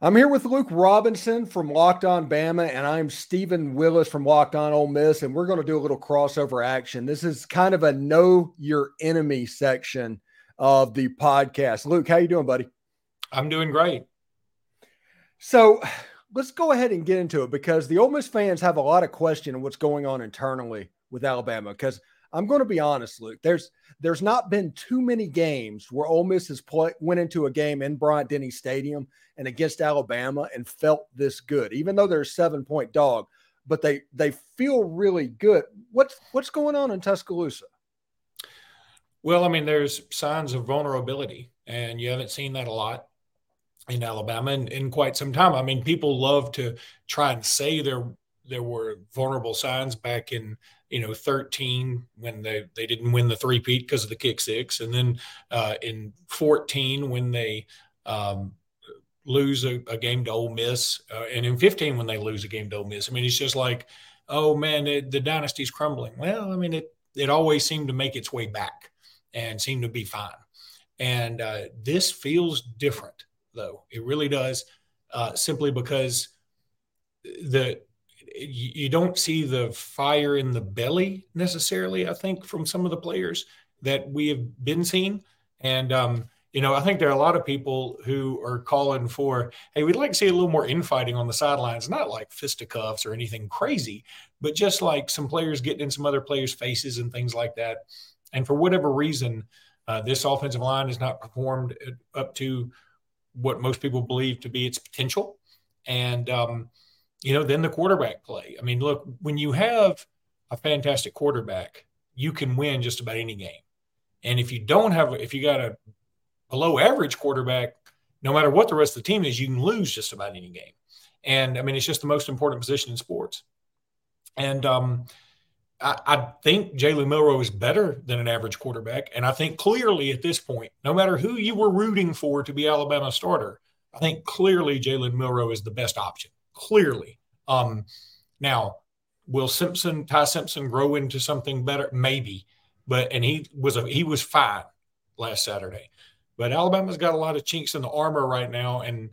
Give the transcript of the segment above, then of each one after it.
I'm here with Luke Robinson from Locked On Bama, and I'm Steven Willis from Locked On Ole Miss, and we're going to do a little crossover action. This is kind of a know your enemy section of the podcast. Luke, how you doing, buddy? I'm doing great. So let's go ahead and get into it because the Ole Miss fans have a lot of question on what's going on internally with Alabama. Because I'm going to be honest, Luke. There's there's not been too many games where Ole Miss has play, went into a game in Bryant Denny Stadium and against Alabama and felt this good, even though they're a seven point dog. But they they feel really good. What's what's going on in Tuscaloosa? Well, I mean, there's signs of vulnerability, and you haven't seen that a lot in Alabama in, in quite some time. I mean, people love to try and say there there were vulnerable signs back in you know 13 when they they didn't win the three peat because of the kick six, and then uh, in 14 when they um, lose a, a, game to Ole Miss, uh, and in 15 when they lose a game to Ole Miss. I mean, it's just like, oh man, it, the dynasty's crumbling. Well, I mean, it it always seemed to make its way back and seemed to be fine. And uh, this feels different though. It really does, uh, simply because the you don't see the fire in the belly necessarily. I think from some of the players that we have been seeing, and um, you know, I think there are a lot of people who are calling for, hey, we'd like to see a little more infighting on the sidelines, not like fisticuffs or anything crazy, but just like some players getting in some other players' faces and things like that. And for whatever reason, uh, this offensive line has not performed up to what most people believe to be its potential. And, um, you know, then the quarterback play. I mean, look, when you have a fantastic quarterback, you can win just about any game. And if you don't have, if you got a below average quarterback, no matter what the rest of the team is, you can lose just about any game. And I mean, it's just the most important position in sports. And um, I, I think Jalen Milroe is better than an average quarterback. And I think clearly at this point, no matter who you were rooting for to be Alabama starter, I think clearly Jalen Milroe is the best option. Clearly. Um, now, will Simpson, Ty Simpson, grow into something better? Maybe, but and he was a he was fine last Saturday. But Alabama's got a lot of chinks in the armor right now, and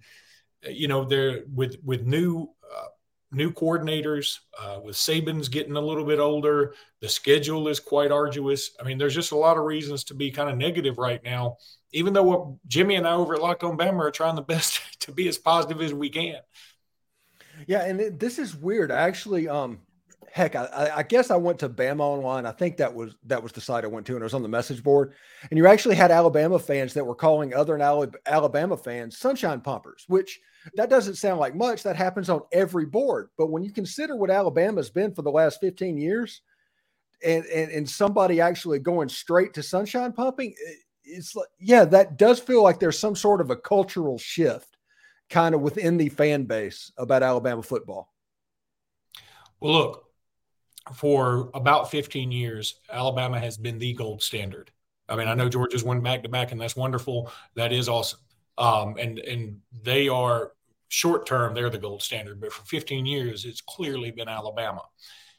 you know they're with with new uh, new coordinators, uh, with Saban's getting a little bit older. The schedule is quite arduous. I mean, there's just a lot of reasons to be kind of negative right now, even though what Jimmy and I over at Locked On Bama are trying the best to be as positive as we can. Yeah, and this is weird. I Actually, um, heck, I, I, guess I went to Bama Online. I think that was that was the site I went to, and it was on the message board. And you actually had Alabama fans that were calling other Alabama fans sunshine pumpers, which – that doesn't sound like much. That happens on every board. But when you consider what Alabama's been for the last 15 years, and and, and somebody actually going straight to sunshine pumping, it's like, yeah, that does feel like there's some sort of a cultural shift kind of within the fan base about Alabama football. Well, look, for about 15 years, Alabama has been the gold standard. I mean, I know Georgia's won back to back, and that's wonderful. That is awesome. Um, and and they are short term, they're the gold standard, but for 15 years, it's clearly been Alabama.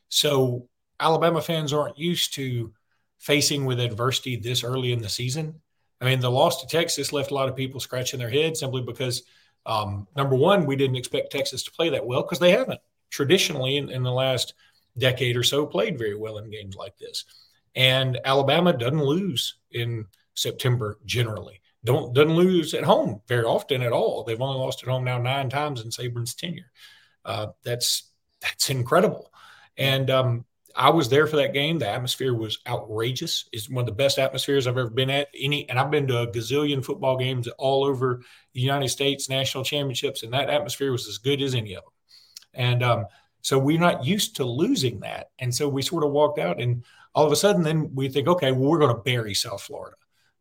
So Alabama fans aren't used to facing with adversity this early in the season. I mean, the loss to Texas left a lot of people scratching their head simply because, um, number one, we didn't expect Texas to play that well because they haven't traditionally in, in the last decade or so played very well in games like this. And Alabama doesn't lose in September generally don't doesn't lose at home very often at all. They've only lost at home now nine times in Saban's tenure. Uh, that's that's incredible. And um, I was there for that game. The atmosphere was outrageous. It's one of the best atmospheres I've ever been at. Any, and I've been to a gazillion football games all over the United States, national championships, and that atmosphere was as good as any of them. And um, so we're not used to losing that, and so we sort of walked out, and all of a sudden, then we think, okay, well, we're going to bury South Florida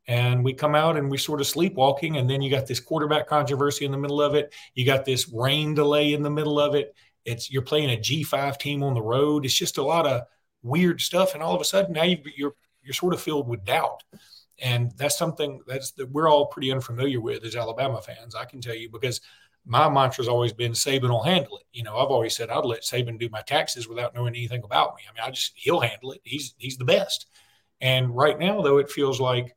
and we come out and we sort of sleepwalking and then you got this quarterback controversy in the middle of it you got this rain delay in the middle of it it's you're playing a g5 team on the road it's just a lot of weird stuff and all of a sudden now you, you're you're sort of filled with doubt and that's something that's that we're all pretty unfamiliar with as alabama fans i can tell you because my mantra has always been Saban will handle it. You know, I've always said I'd let Saban do my taxes without knowing anything about me. I mean, I just he'll handle it. He's he's the best. And right now, though, it feels like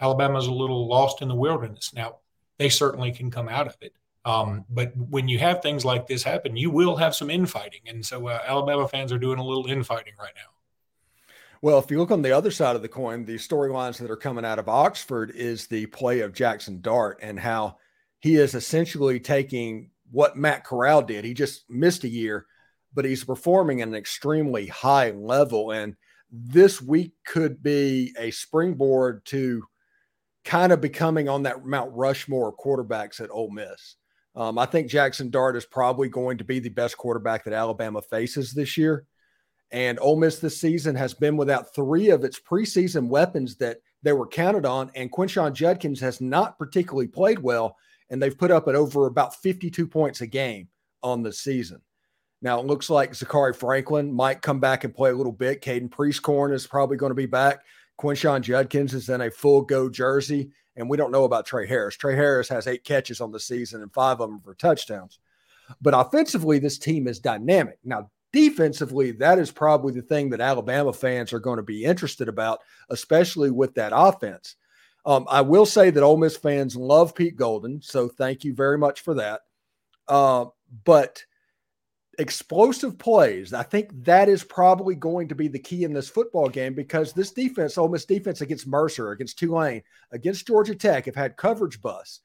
Alabama's a little lost in the wilderness. Now, they certainly can come out of it. Um, but when you have things like this happen, you will have some infighting. And so uh, Alabama fans are doing a little infighting right now. Well, if you look on the other side of the coin, the storylines that are coming out of Oxford is the play of Jackson Dart and how he is essentially taking what Matt Corral did. He just missed a year, but he's performing at an extremely high level. And this week could be a springboard to kind of becoming on that Mount Rushmore quarterbacks at Ole Miss. Um, I think Jackson Dart is probably going to be the best quarterback that Alabama faces this year. And Ole Miss this season has been without three of its preseason weapons that they were counted on. And Quinshon Judkins has not particularly played well. And they've put up at over about 52 points a game on the season. Now it looks like Zakhari Franklin might come back and play a little bit. Caden Prieskorn is probably going to be back. Quinshon Judkins is in a full go jersey. And we don't know about Tre Harris. Tre Harris has eight catches on the season and five of them for touchdowns. But offensively, this team is dynamic. Now, defensively, that is probably the thing that Alabama fans are going to be interested about, especially with that offense. Um, I will say that Ole Miss fans love Pete Golding, so thank you very much for that. Uh, but explosive plays, I think that is probably going to be the key in this football game because this defense, Ole Miss defense against Mercer, against Tulane, against Georgia Tech, have had coverage busts.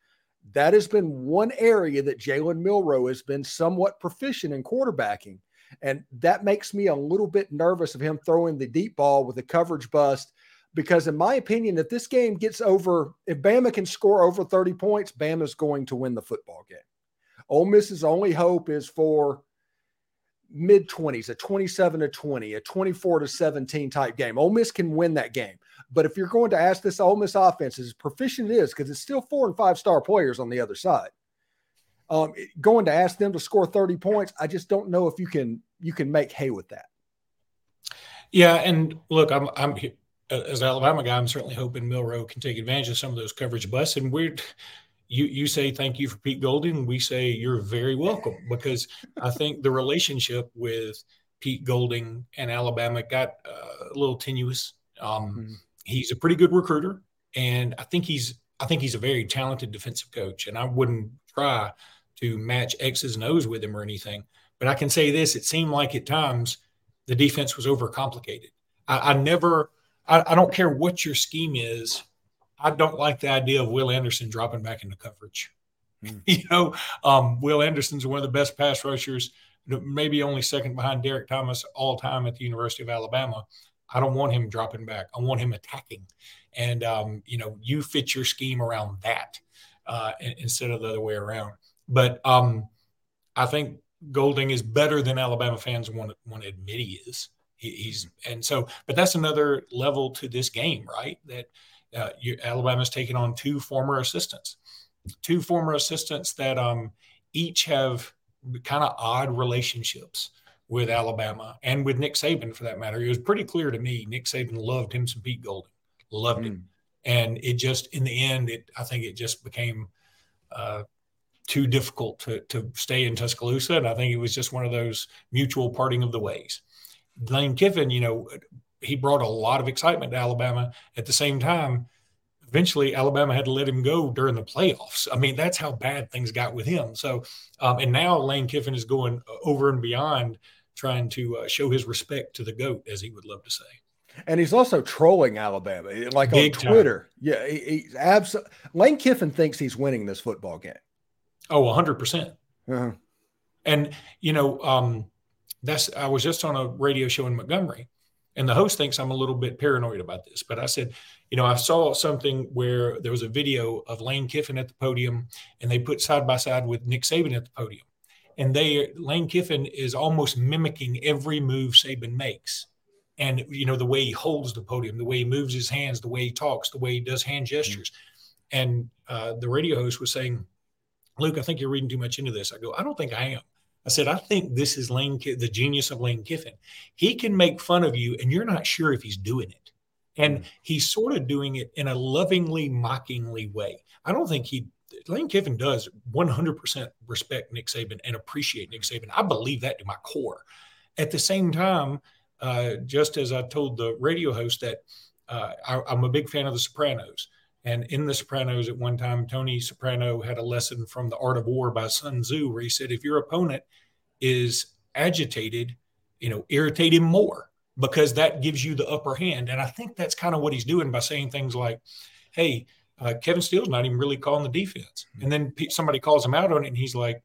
That has been one area that Jalen Milroe has been somewhat proficient in quarterbacking. And that makes me a little bit nervous of him throwing the deep ball with a coverage bust. Because, in my opinion, if this game gets over, if Bama can score over 30 points, Bama's going to win the football game. Ole Miss's only hope is for mid 20s, a 27 to 20, a 24 to 17 type game. Ole Miss can win that game. But if you're going to ask this Ole Miss offense, as proficient it is, because it's still four and five star players on the other side, um, going to ask them to score 30 points, I just don't know if you can you can make hay with that. Yeah, and look, I'm I'm as an Alabama guy, I'm certainly hoping Milroe can take advantage of some of those coverage busts. And we're you you say thank you for Pete Golding. We say you're very welcome because I think the relationship with Pete Golding and Alabama got uh, a little tenuous. Um, mm-hmm. He's a pretty good recruiter, and I think he's I think he's a very talented defensive coach. And I wouldn't try to match X's and O's with him or anything. But I can say this: it seemed like at times the defense was overcomplicated. I, I never, I, I, don't care what your scheme is. I don't like the idea of Will Anderson dropping back into coverage. Mm. You know, um, Will Anderson's one of the best pass rushers, maybe only second behind Derrick Thomas all time at the University of Alabama. I don't want him dropping back. I want him attacking. And, um, you know, you fit your scheme around that uh, instead of the other way around. But um, I think Golding is better than Alabama fans want to, want to admit he is. He, he's and so, but that's another level to this game, right? That uh, you, Alabama's taking on two former assistants, two former assistants that um, each have kind of odd relationships with Alabama and with Nick Saban for that matter. It was pretty clear to me Nick Saban loved him some Pete Golding, loved mm. him, and it just in the end, it I think it just became. Uh, too difficult to, to stay in Tuscaloosa. And I think it was just one of those mutual parting of the ways. Lane Kiffin, you know, he brought a lot of excitement to Alabama. At the same time, eventually Alabama had to let him go during the playoffs. I mean, that's how bad things got with him. So, um, and now Lane Kiffin is going over and beyond trying to uh, show his respect to the GOAT, as he would love to say. And he's also trolling Alabama, like Big on Twitter. Time. Yeah, he, he's absolutely. Lane Kiffin thinks he's winning this football game. Oh, 100%. percent uh-huh. And, you know, um, that's, I was just on a radio show in Montgomery, and the host thinks I'm a little bit paranoid about this. But I said, you know, I saw something where there was a video of Lane Kiffin at the podium, and they put side by side with Nick Saban at the podium. And they, Lane Kiffin is almost mimicking every move Saban makes. And, you know, the way he holds the podium, the way he moves his hands, the way he talks, the way he does hand gestures. Mm-hmm. And uh, the radio host was saying, Luke, I think you're reading too much into this. I go, I don't think I am. I said, I think this is Lane, the genius of Lane Kiffin. He can make fun of you, and you're not sure if he's doing it. And mm. he's sort of doing it in a lovingly, mockingly way. I don't think he, Lane Kiffin does 100% respect Nick Saban and appreciate Nick Saban. I believe that to my core. At the same time, uh, just as I told the radio host that uh, I, I'm a big fan of The Sopranos, And in The Sopranos, at one time, Tony Soprano had a lesson from The Art of War by Sun Tzu, where he said, if your opponent is agitated, you know, irritate him more because that gives you the upper hand. And I think that's kind of what he's doing by saying things like, hey, uh, Kevin Steele's not even really calling the defense. And then somebody calls him out on it, and he's like,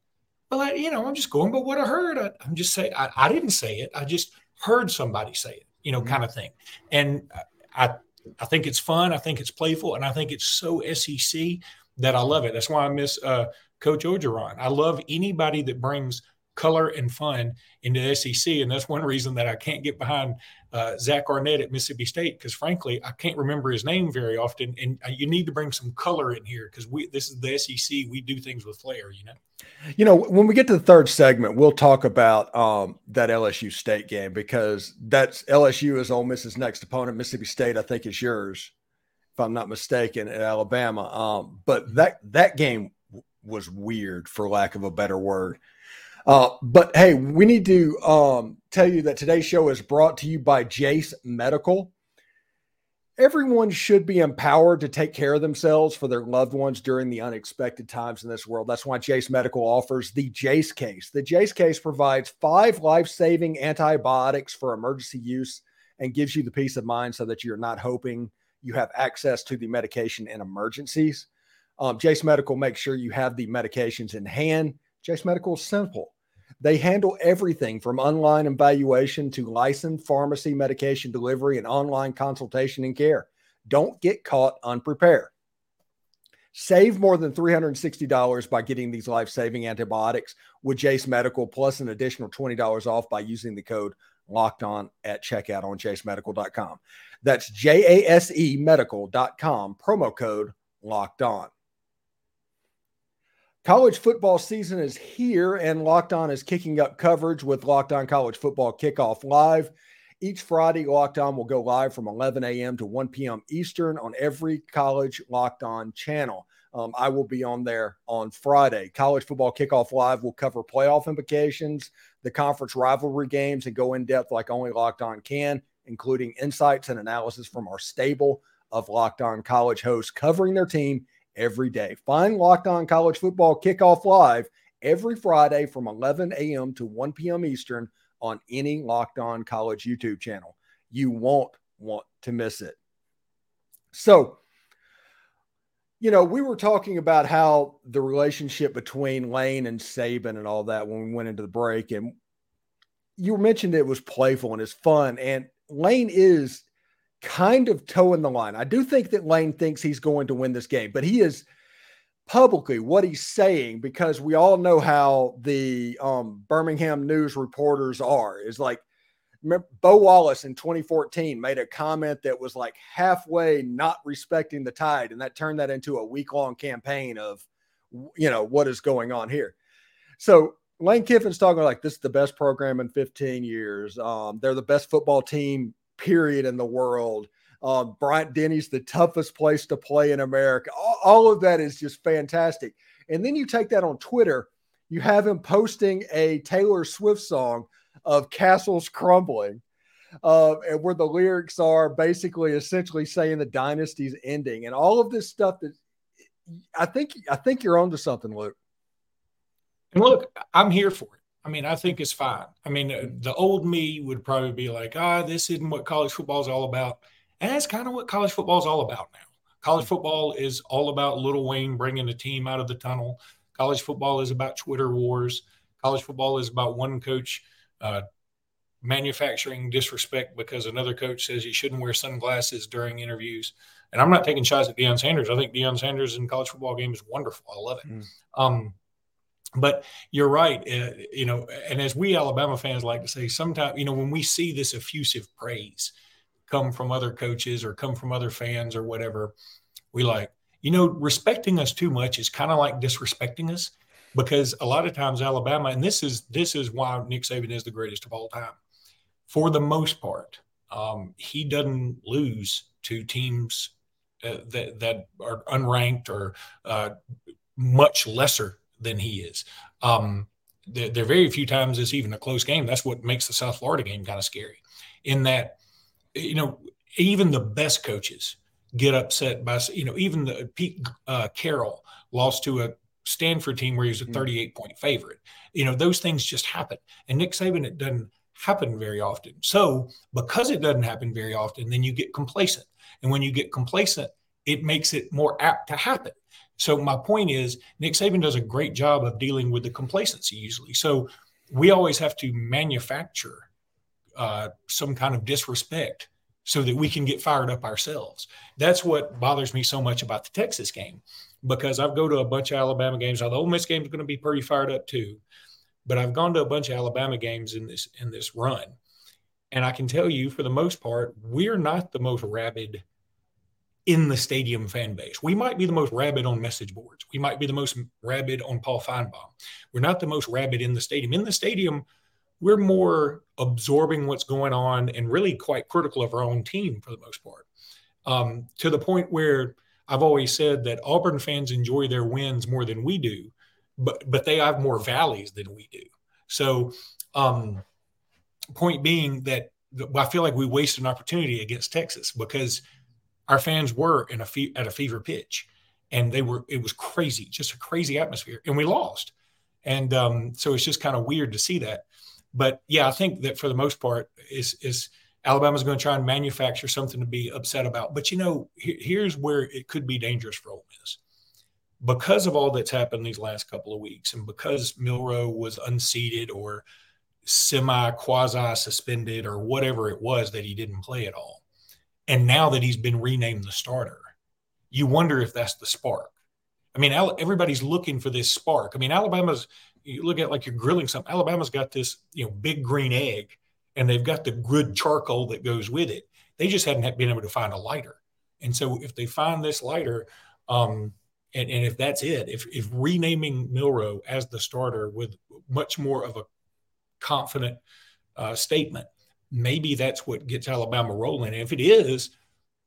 well, I, you know, I'm just going by what I heard. I, am just saying, I, I, didn't say it. I just heard somebody say it, you know, mm-hmm. kind of thing. And I, I think it's fun. I think it's playful, and I think it's so SEC that I love it. That's why I miss uh, Coach Orgeron. I love anybody that brings color and fun into SEC, and that's one reason that I can't get behind uh, Zach Arnett at Mississippi State because, frankly, I can't remember his name very often, and uh, you need to bring some color in here because we this is the SEC. We do things with flair, you know. You know, when we get to the third segment, we'll talk about um, that LSU State game because that's LSU is Ole Miss's next opponent. Mississippi State, I think, is yours, if I'm not mistaken, at Alabama. Um, but that that game was weird, for lack of a better word. Uh, but hey, we need to um, tell you that today's show is brought to you by Jase Medical. Everyone should be empowered to take care of themselves for their loved ones during the unexpected times in this world. That's why Jase Medical offers the Jase case. The Jase case provides five life saving antibiotics for emergency use and gives you the peace of mind so that you're not hoping you have access to the medication in emergencies. Um, Jase Medical makes sure you have the medications in hand. Jase Medical is simple. They handle everything from online evaluation to licensed pharmacy medication delivery and online consultation and care. Don't get caught unprepared. Save more than $360 by getting these life saving antibiotics with Jase Medical, plus an additional $20 off by using the code locked on at checkout on jasemedical.com. That's J A S E medical.com, promo code locked on. College football season is here, and Locked On is kicking up coverage with Locked On College Football Kickoff Live. Each Friday, Locked On will go live from 11 a.m. to 1 p.m. Eastern on every college Locked On channel. Um, I will be on there on Friday. College Football Kickoff Live will cover playoff implications, the conference rivalry games, and go in depth like only Locked On can, including insights and analysis from our stable of Locked On college hosts covering their team every day. Find Locked On College Football Kickoff Live every Friday from 11 a.m. to 1 p.m. Eastern on any Locked On College YouTube channel. You won't want to miss it. So, you know, we were talking about how the relationship between Lane and Saban and all that when we went into the break, and you mentioned it was playful and it's fun. And Lane is kind of toeing the line. I do think that Lane thinks he's going to win this game, but he is publicly what he's saying because we all know how the um, Birmingham news reporters are. Is like Bo Wallace in 2014 made a comment that was like halfway not respecting the tide, and that turned that into a week long campaign of, you know, what is going on here. So Lane Kiffin's talking like this is the best program in 15 years. Um, they're the best football team period in the world. Uh, Bryant Denny's the toughest place to play in America. All, of that is just fantastic. And then you take that on Twitter, you have him posting a Taylor Swift song of Castles Crumbling, uh, and where the lyrics are basically essentially saying the dynasty's ending, and all of this stuff that I think I think you're onto something, Luke. And look, I'm here for it. I mean, I think it's fine. I mean, uh, the old me would probably be like, ah, this isn't what college football is all about. And that's kind of what college football is all about now. College football is all about Lil Wayne bringing a team out of the tunnel. College football is about Twitter wars. College football is about one coach uh, manufacturing disrespect because another coach says he shouldn't wear sunglasses during interviews. And I'm not taking shots at Deion Sanders. I think Deion Sanders in college football game is wonderful. I love it. Mm. Um, but you're right uh, you know and as we alabama fans like to say sometimes you know when we see this effusive praise come from other coaches or come from other fans or whatever we like you know respecting us too much is kind of like disrespecting us because a lot of times alabama and this is this is why nick saban is the greatest of all time. For the most part um, he doesn't lose to teams uh, that that are unranked or uh, much lesser than he is. Um, there, there, are very few times it's even a close game. That's what makes the South Florida game kind of scary. In that, you know, even the best coaches get upset by you know even the Pete uh, Carroll lost to a Stanford team where he was a mm. 38 point favorite. You know those things just happen, and Nick Saban it doesn't happen very often. So because it doesn't happen very often, then you get complacent, and when you get complacent, it makes it more apt to happen. So my point is, Nick Saban does a great job of dealing with the complacency usually. So we always have to manufacture uh, some kind of disrespect so that we can get fired up ourselves. That's what bothers me so much about the Texas game because I've go to a bunch of Alabama games. Now the Ole Miss game is going to be pretty fired up too, but I've gone to a bunch of Alabama games in this in this run, and I can tell you for the most part, we're not the most rabid in the stadium fan base. We might be the most rabid on message boards. We might be the most rabid on Paul Finebaum. We're not the most rabid in the stadium. In the stadium, we're more absorbing what's going on and really quite critical of our own team for the most part. Um, to the point where I've always said that Auburn fans enjoy their wins more than we do, but but they have more valleys than we do. So, um, point being that I feel like we wasted an opportunity against Texas because our fans were in a fe- at a fever pitch, and they were it was crazy, just a crazy atmosphere, and we lost. And um, so it's just kind of weird to see that. But yeah, I think that for the most part, is is Alabama's going to try and manufacture something to be upset about. But you know, he, here's where it could be dangerous for Ole Miss. Because of all that's happened these last couple of weeks, and because Milroe was unseated or semi quasi suspended or whatever it was that he didn't play at all, and now that he's been renamed the starter, you wonder if that's the spark. I mean, everybody's looking for this spark. I mean, Alabama's, you look at like you're grilling something, Alabama's got this, you know, big green egg and they've got the good charcoal that goes with it. They just hadn't been able to find a lighter. And so if they find this lighter, um, and, and if that's it, if, if renaming Milroe as the starter with much more of a confident uh, statement maybe that's what gets Alabama rolling. And if it is,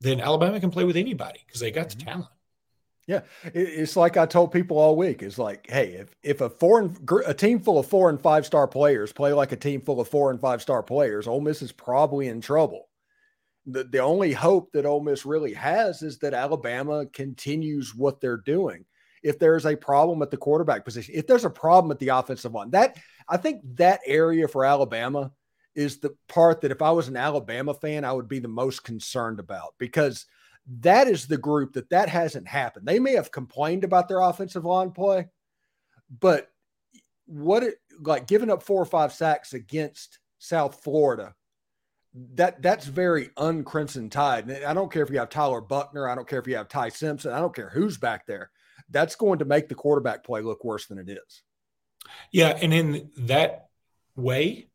then Alabama can play with anybody because they got the mm-hmm. talent. Yeah, it's like I told people all week. It's like, hey, if if a and a team full of four and five star players play like a team full of four and five star players, Ole Miss is probably in trouble. The the only hope that Ole Miss really has is that Alabama continues what they're doing. If there's a problem at the quarterback position, if there's a problem at the offensive line, that I think that area for Alabama is the part that if I was an Alabama fan, I would be the most concerned about because that is the group that that hasn't happened. They may have complained about their offensive line play, but what it like giving up four or five sacks against South Florida, that that's very uncrimson tide. And I don't care if you have Tyler Buchner, I don't care if you have Ty Simpson, I don't care who's back there. That's going to make the quarterback play look worse than it is. Yeah, and in that way,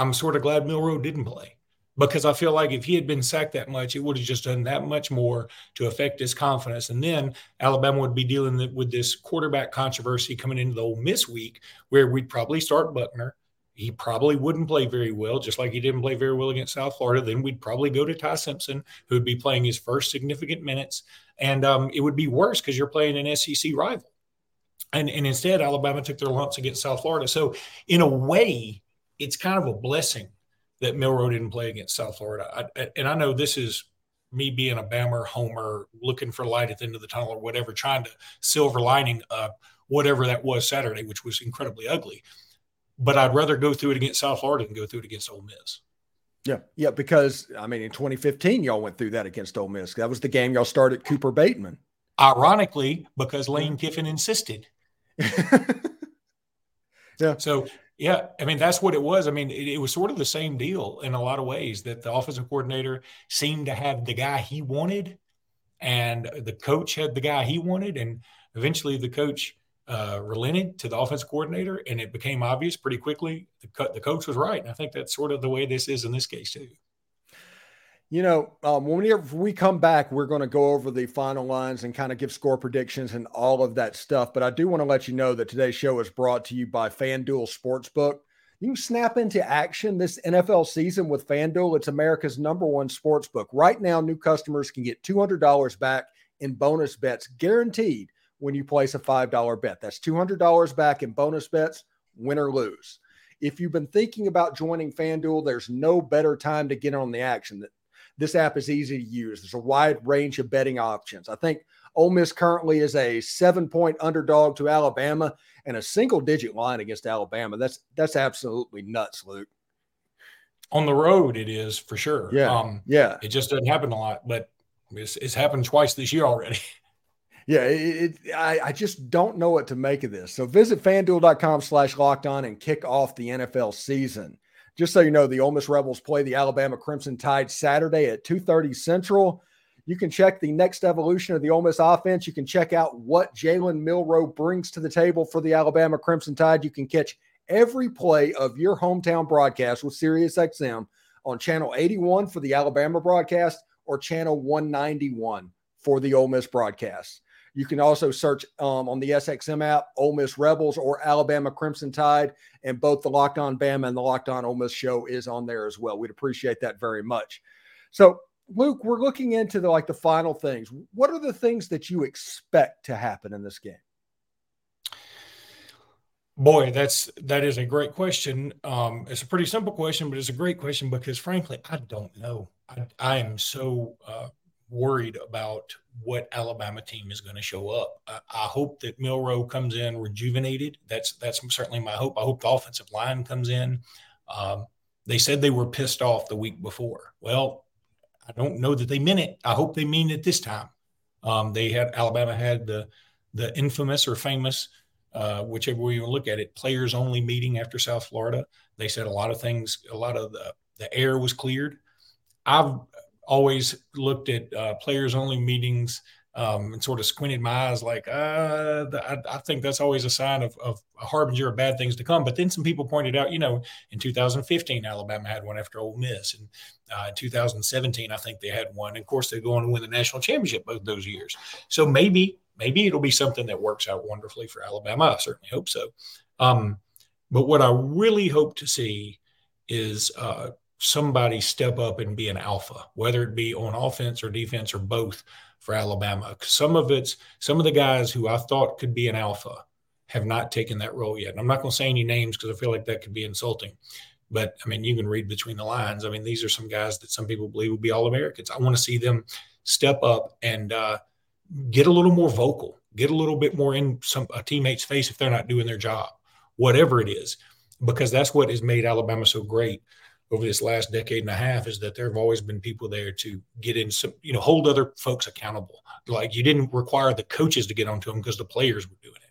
I'm sort of glad Milroe didn't play because I feel like if he had been sacked that much, it would have just done that much more to affect his confidence. And then Alabama would be dealing with this quarterback controversy coming into the Ole Miss week, where we'd probably start Buchner. He probably wouldn't play very well, just like he didn't play very well against South Florida. Then we'd probably go to Ty Simpson, who would be playing his first significant minutes. And um, it would be worse because you're playing an SEC rival. And, and instead, Alabama took their lumps against South Florida. So, in a way, it's kind of a blessing that Milroe didn't play against South Florida. I, and I know this is me being a Bammer homer, looking for light at the end of the tunnel or whatever, trying to silver lining uh, whatever that was Saturday, which was incredibly ugly. But I'd rather go through it against South Florida than go through it against Ole Miss. Yeah, yeah, because I mean, in 2015, y'all went through that against Ole Miss. That was the game y'all started Cooper Bateman. Ironically, because Lane Kiffin insisted. yeah. So yeah, I mean that's what it was. I mean, it, it, was sort of the same deal in a lot of ways that the offensive coordinator seemed to have the guy he wanted, and the coach had the guy he wanted, and eventually the coach uh, relented to the offensive coordinator, and it became obvious pretty quickly the, co- the coach was right. And I think that's sort of the way this is in this case too. You know, um, when we come back, we're going to go over the final lines and kind of give score predictions and all of that stuff. But I do want to let you know that today's show is brought to you by FanDuel Sportsbook. You can snap into action this NFL season with FanDuel. It's America's number one sportsbook. Right now, new customers can get $200 back in bonus bets guaranteed when you place a $5 bet. That's $200 back in bonus bets, win or lose. If you've been thinking about joining FanDuel, there's no better time to get on the action this app is easy to use. There's a wide range of betting options. I think Ole Miss currently is a seven point underdog to Alabama and a single digit line against Alabama. That's that's absolutely nuts, Luke. On the road, it is for sure. Yeah, um, yeah. It just doesn't happen a lot, but it's, it's happened twice this year already. Yeah, it, it, I, I just don't know what to make of this. So visit fanduel.com slash locked on and kick off the NFL season. Just so you know, the Ole Miss Rebels play the Alabama Crimson Tide Saturday at 2.30 Central. You can check the next evolution of the Ole Miss offense. You can check out what Jalen Milroe brings to the table for the Alabama Crimson Tide. You can catch every play of your hometown broadcast with SiriusXM on channel 81 for the Alabama broadcast or channel 191 for the Ole Miss broadcast. You can also search um, on the SXM app, Ole Miss Rebels or Alabama Crimson Tide, and both the Locked On Bama and the Locked On Ole Miss show is on there as well. We'd appreciate that very much. So, Luke, we're looking into the like the final things. What are the things that you expect to happen in this game? Boy, that's that is a great question. Um, it's a pretty simple question, but it's a great question because, frankly, I don't know. I, I am so uh, worried about what Alabama team is going to show up. I, I, hope that Milroe comes in rejuvenated. That's that's certainly my hope. I hope the offensive line comes in. Um, they said they were pissed off the week before. Well, I don't know that they meant it. I hope they mean it this time. Um, they had Alabama had the the infamous or famous, uh, whichever way you look at it, players only meeting after South Florida. They said a lot of things. A lot of the the air was cleared. I've always looked at uh, players only meetings um, and sort of squinted my eyes like, uh, I, I, think that's always a sign of, of, a harbinger of bad things to come. But then some people pointed out, you know, in 2015, Alabama had one after Ole Miss. And uh, in 2017, I think they had one. And of course, they're going to win the national championship both those years. So maybe, maybe it'll be something that works out wonderfully for Alabama. I certainly hope so. Um, but what I really hope to see is uh, somebody step up and be an alpha, whether it be on offense or defense or both for Alabama. Some of it's some of the guys who I thought could be an alpha have not taken that role yet. And I'm not going to say any names because I feel like that could be insulting. But I mean, you can read between the lines. I mean, these are some guys that some people believe will be All Americans. I want to see them step up and uh, get a little more vocal, get a little bit more in some a teammate's face if they're not doing their job, whatever it is, because that's what has made Alabama so great over this last decade and a half is that there have always been people there to get in some, you know, hold other folks accountable. Like you didn't require the coaches to get onto them because the players were doing it.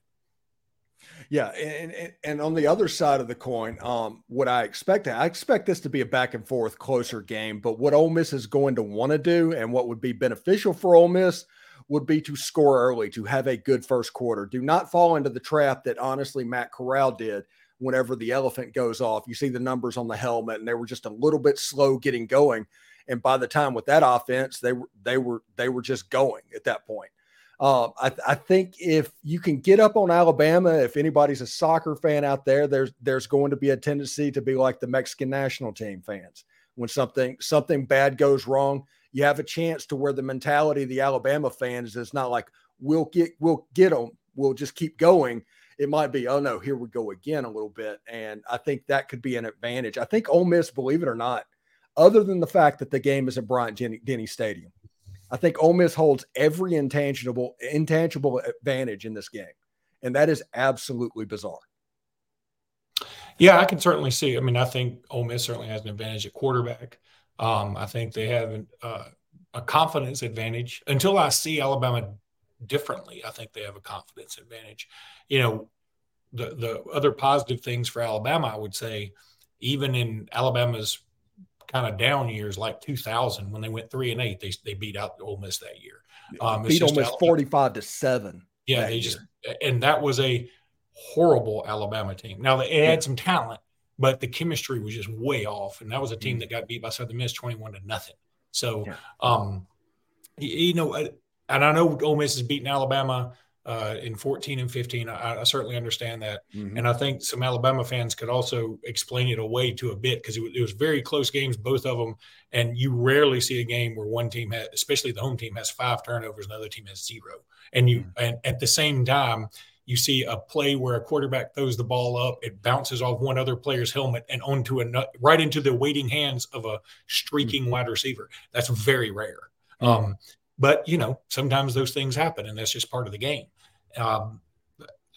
Yeah, and, and, and on the other side of the coin, um, what I expect, I expect this to be a back and forth, closer game. But what Ole Miss is going to want to do, and what would be beneficial for Ole Miss, would be to score early, to have a good first quarter. Do not fall into the trap that honestly Matt Corral did whenever the elephant goes off. You see the numbers on the helmet, and they were just a little bit slow getting going. And by the time with that offense, they were they were they were just going at that point. Uh, I, I, think if you can get up on Alabama, if anybody's a soccer fan out there, there's there's going to be a tendency to be like the Mexican national team fans. When something something bad goes wrong, you have a chance to where the mentality of the Alabama fans is not like we'll get we'll get them, we'll just keep going it might be, oh no, here we go again a little bit. And I think that could be an advantage. I think Ole Miss, believe it or not, other than the fact that the game is at Bryant Denny Stadium, I think Ole Miss holds every intangible intangible advantage in this game, and that is absolutely bizarre. Yeah, I can certainly see. I mean, I think Ole Miss certainly has an advantage at quarterback. Um, I think they have uh, a confidence advantage until I see Alabama differently. I think they have a confidence advantage. You know, the the other positive things for Alabama, I would say, even in Alabama's kind of down years like 2000 when they went three and eight, they they beat out Ole Miss that year. Um, beat Ole Miss 45 to seven. Yeah, they year. just and that was a horrible Alabama team. Now they had some talent, but the chemistry was just way off, and that was a team mm-hmm. that got beat by Southern Miss 21 to nothing. So, yeah. um, you know, and I know Ole Miss has beaten Alabama uh, in 14 and 15. I, I certainly understand that. Mm-hmm. And I think some Alabama fans could also explain it away to a bit because it, it, was very close games, both of them. And you rarely see a game where one team has, especially the home team, has five turnovers, another team has zero. And you, mm-hmm. and at the same time, you see a play where a quarterback throws the ball up, it bounces off one other player's helmet and onto a right into the waiting hands of a streaking mm-hmm. wide receiver. That's very rare. Mm-hmm. Um, but you know, sometimes those things happen, and that's just part of the game. Um,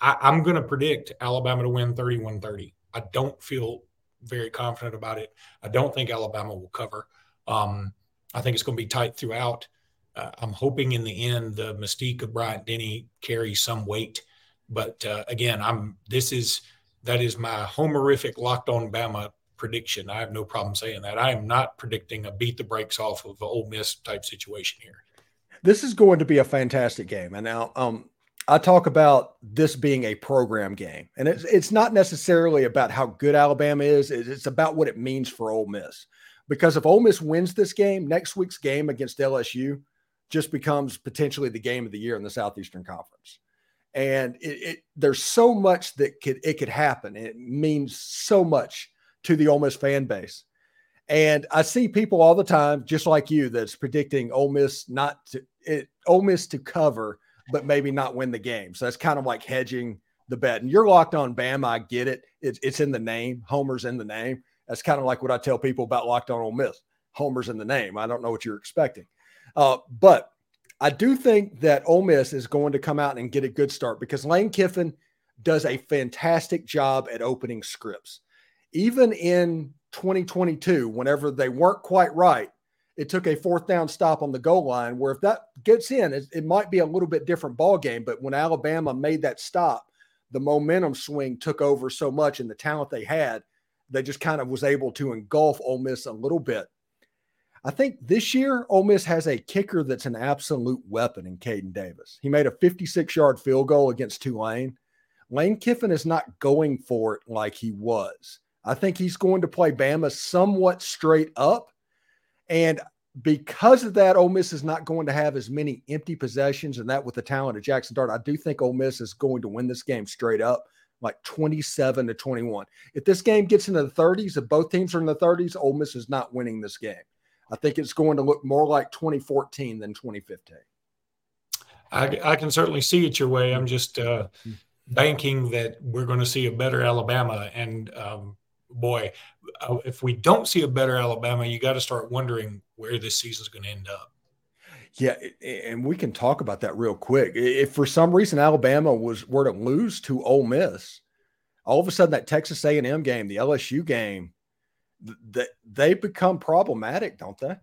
I, I'm going to predict Alabama to win 31 30. I don't feel very confident about it. I don't think Alabama will cover. Um, I think it's going to be tight throughout. Uh, I'm hoping in the end the mystique of Bryant Denny carries some weight. But uh, again, I'm this is that is my homerific locked on Bama prediction. I have no problem saying that. I am not predicting a beat the brakes off of an Ole Miss type situation here. This is going to be a fantastic game. And now, um, I talk about this being a program game, and it's it's not necessarily about how good Alabama is. It's about what it means for Ole Miss. Because if Ole Miss wins this game, next week's game against LSU just becomes potentially the game of the year in the Southeastern Conference. And it, it there's so much that could it could happen. It means so much to the Ole Miss fan base. And I see people all the time, just like you, that's predicting Ole Miss not to it, Ole Miss to cover but maybe not win the game. So that's kind of like hedging the bet. And you're locked on Bama. I get it. It's, it's in the name. Homer's in the name. That's kind of like what I tell people about locked on Ole Miss. Homer's in the name. I don't know what you're expecting. Uh, but I do think that Ole Miss is going to come out and get a good start because Lane Kiffin does a fantastic job at opening scripts. Even in 2022, whenever they weren't quite right, it took a fourth down stop on the goal line where if that gets in it, it, might be a little bit different ball game but when alabama made that stop the momentum swing took over so much and the talent they had they just kind of was able to engulf Ole Miss a little bit I think this year Ole Miss has a kicker that's an absolute weapon in Caden Davis. He made a 56 yard field goal against Tulane. Lane Kiffin is not going for it like he was. I think he's going to play Bama somewhat straight up and because of that, Ole Miss is not going to have as many empty possessions, and that with the talent of Jackson Dart, I do think Ole Miss is going to win this game straight up, like 27 to 21. If this game gets into the 30s, if both teams are in the 30s, Ole Miss is not winning this game. I think it's going to look more like 2014 than 2015. I, I can certainly see it your way. I'm just uh, hmm. banking that we're going to see a better Alabama, and um, boy, uh, if we don't see a better Alabama, you got to start wondering where this season's going to end up. Yeah, and we can talk about that real quick. If for some reason Alabama was were to lose to Ole Miss, all of a sudden that Texas A&M game, the LSU game, that they become problematic, don't they?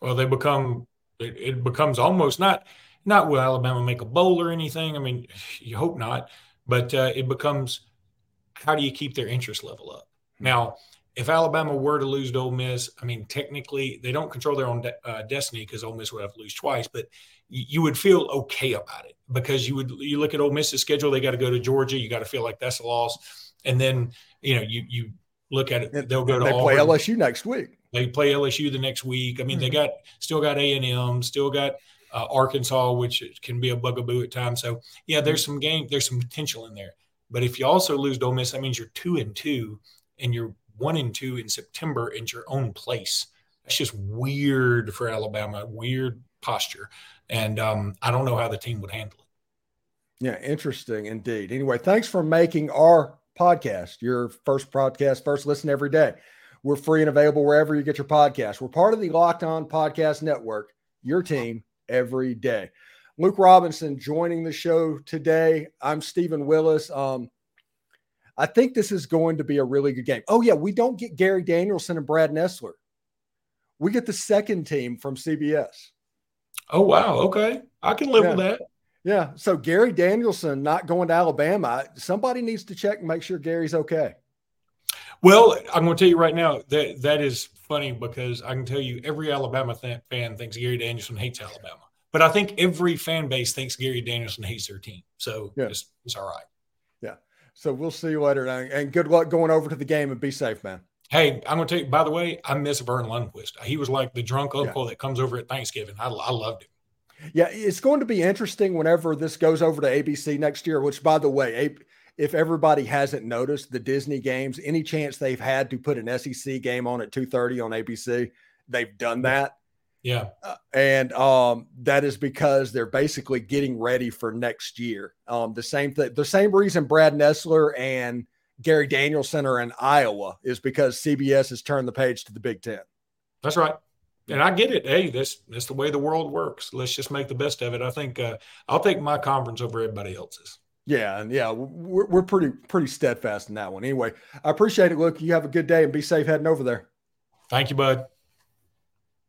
Well, they become it, it becomes almost not not will Alabama make a bowl or anything. I mean, you hope not, but uh, it becomes how do you keep their interest level up? Now, if Alabama were to lose to Ole Miss, I mean, technically they don't control their own de- uh, destiny because Ole Miss would have to lose twice, but y- you would feel okay about it because you would you look at Ole Miss's schedule, they got to go to Georgia, you got to feel like that's a loss, and then you know you you look at it, they'll go to they Auburn. play LSU next week. They play LSU the next week. I mean, mm-hmm. they got still got A and M, still got uh, Arkansas, which can be a bugaboo at times. So yeah, there's mm-hmm. some game, there's some potential in there. But if you also lose to Ole Miss, that means you're two and two and you're one and two in September in your own place. That's just weird for Alabama, weird posture. And um, I don't know how the team would handle it. Yeah, interesting indeed. Anyway, thanks for making our podcast your first podcast, first listen every day. We're free and available wherever you get your podcast. We're part of the Locked On Podcast Network, your team every day. Luke Robinson joining the show today. I'm Steven Willis. Um, I think this is going to be a really good game. Oh, yeah, we don't get Gary Danielson and Brad Nessler. We get the second team from CBS. Oh, wow. Okay. I can live yeah. with that. Yeah. So Gary Danielson not going to Alabama. Somebody needs to check and make sure Gary's okay. Well, I'm going to tell you right now that that is funny because I can tell you every Alabama th- fan thinks Gary Danielson hates Alabama, but I think every fan base thinks Gary Danielson hates their team. So yeah. it's, it's all right. So we'll see you later. And good luck going over to the game and be safe, man. Hey, I'm going to tell you, by the way, I miss Vern Lundquist. He was like the drunk uncle yeah. that comes over at Thanksgiving. I, I loved him. Yeah, it's going to be interesting whenever this goes over to ABC next year, which, by the way, if everybody hasn't noticed the Disney games, any chance they've had to put an SEC game on at 2.30 on ABC, they've done that. Yeah. Uh, and um, that is because they're basically getting ready for next year. Um, the same thing, the same reason Brad Nessler and Gary Danielson are in Iowa is because CBS has turned the page to the Big Ten. That's right. And I get it. Hey, this that's the way the world works. Let's just make the best of it. I think uh, I'll take my conference over everybody else's. Yeah, and yeah, we're, we're pretty pretty steadfast in that one. Anyway, I appreciate it. Look, you have a good day and be safe heading over there. Thank you, bud.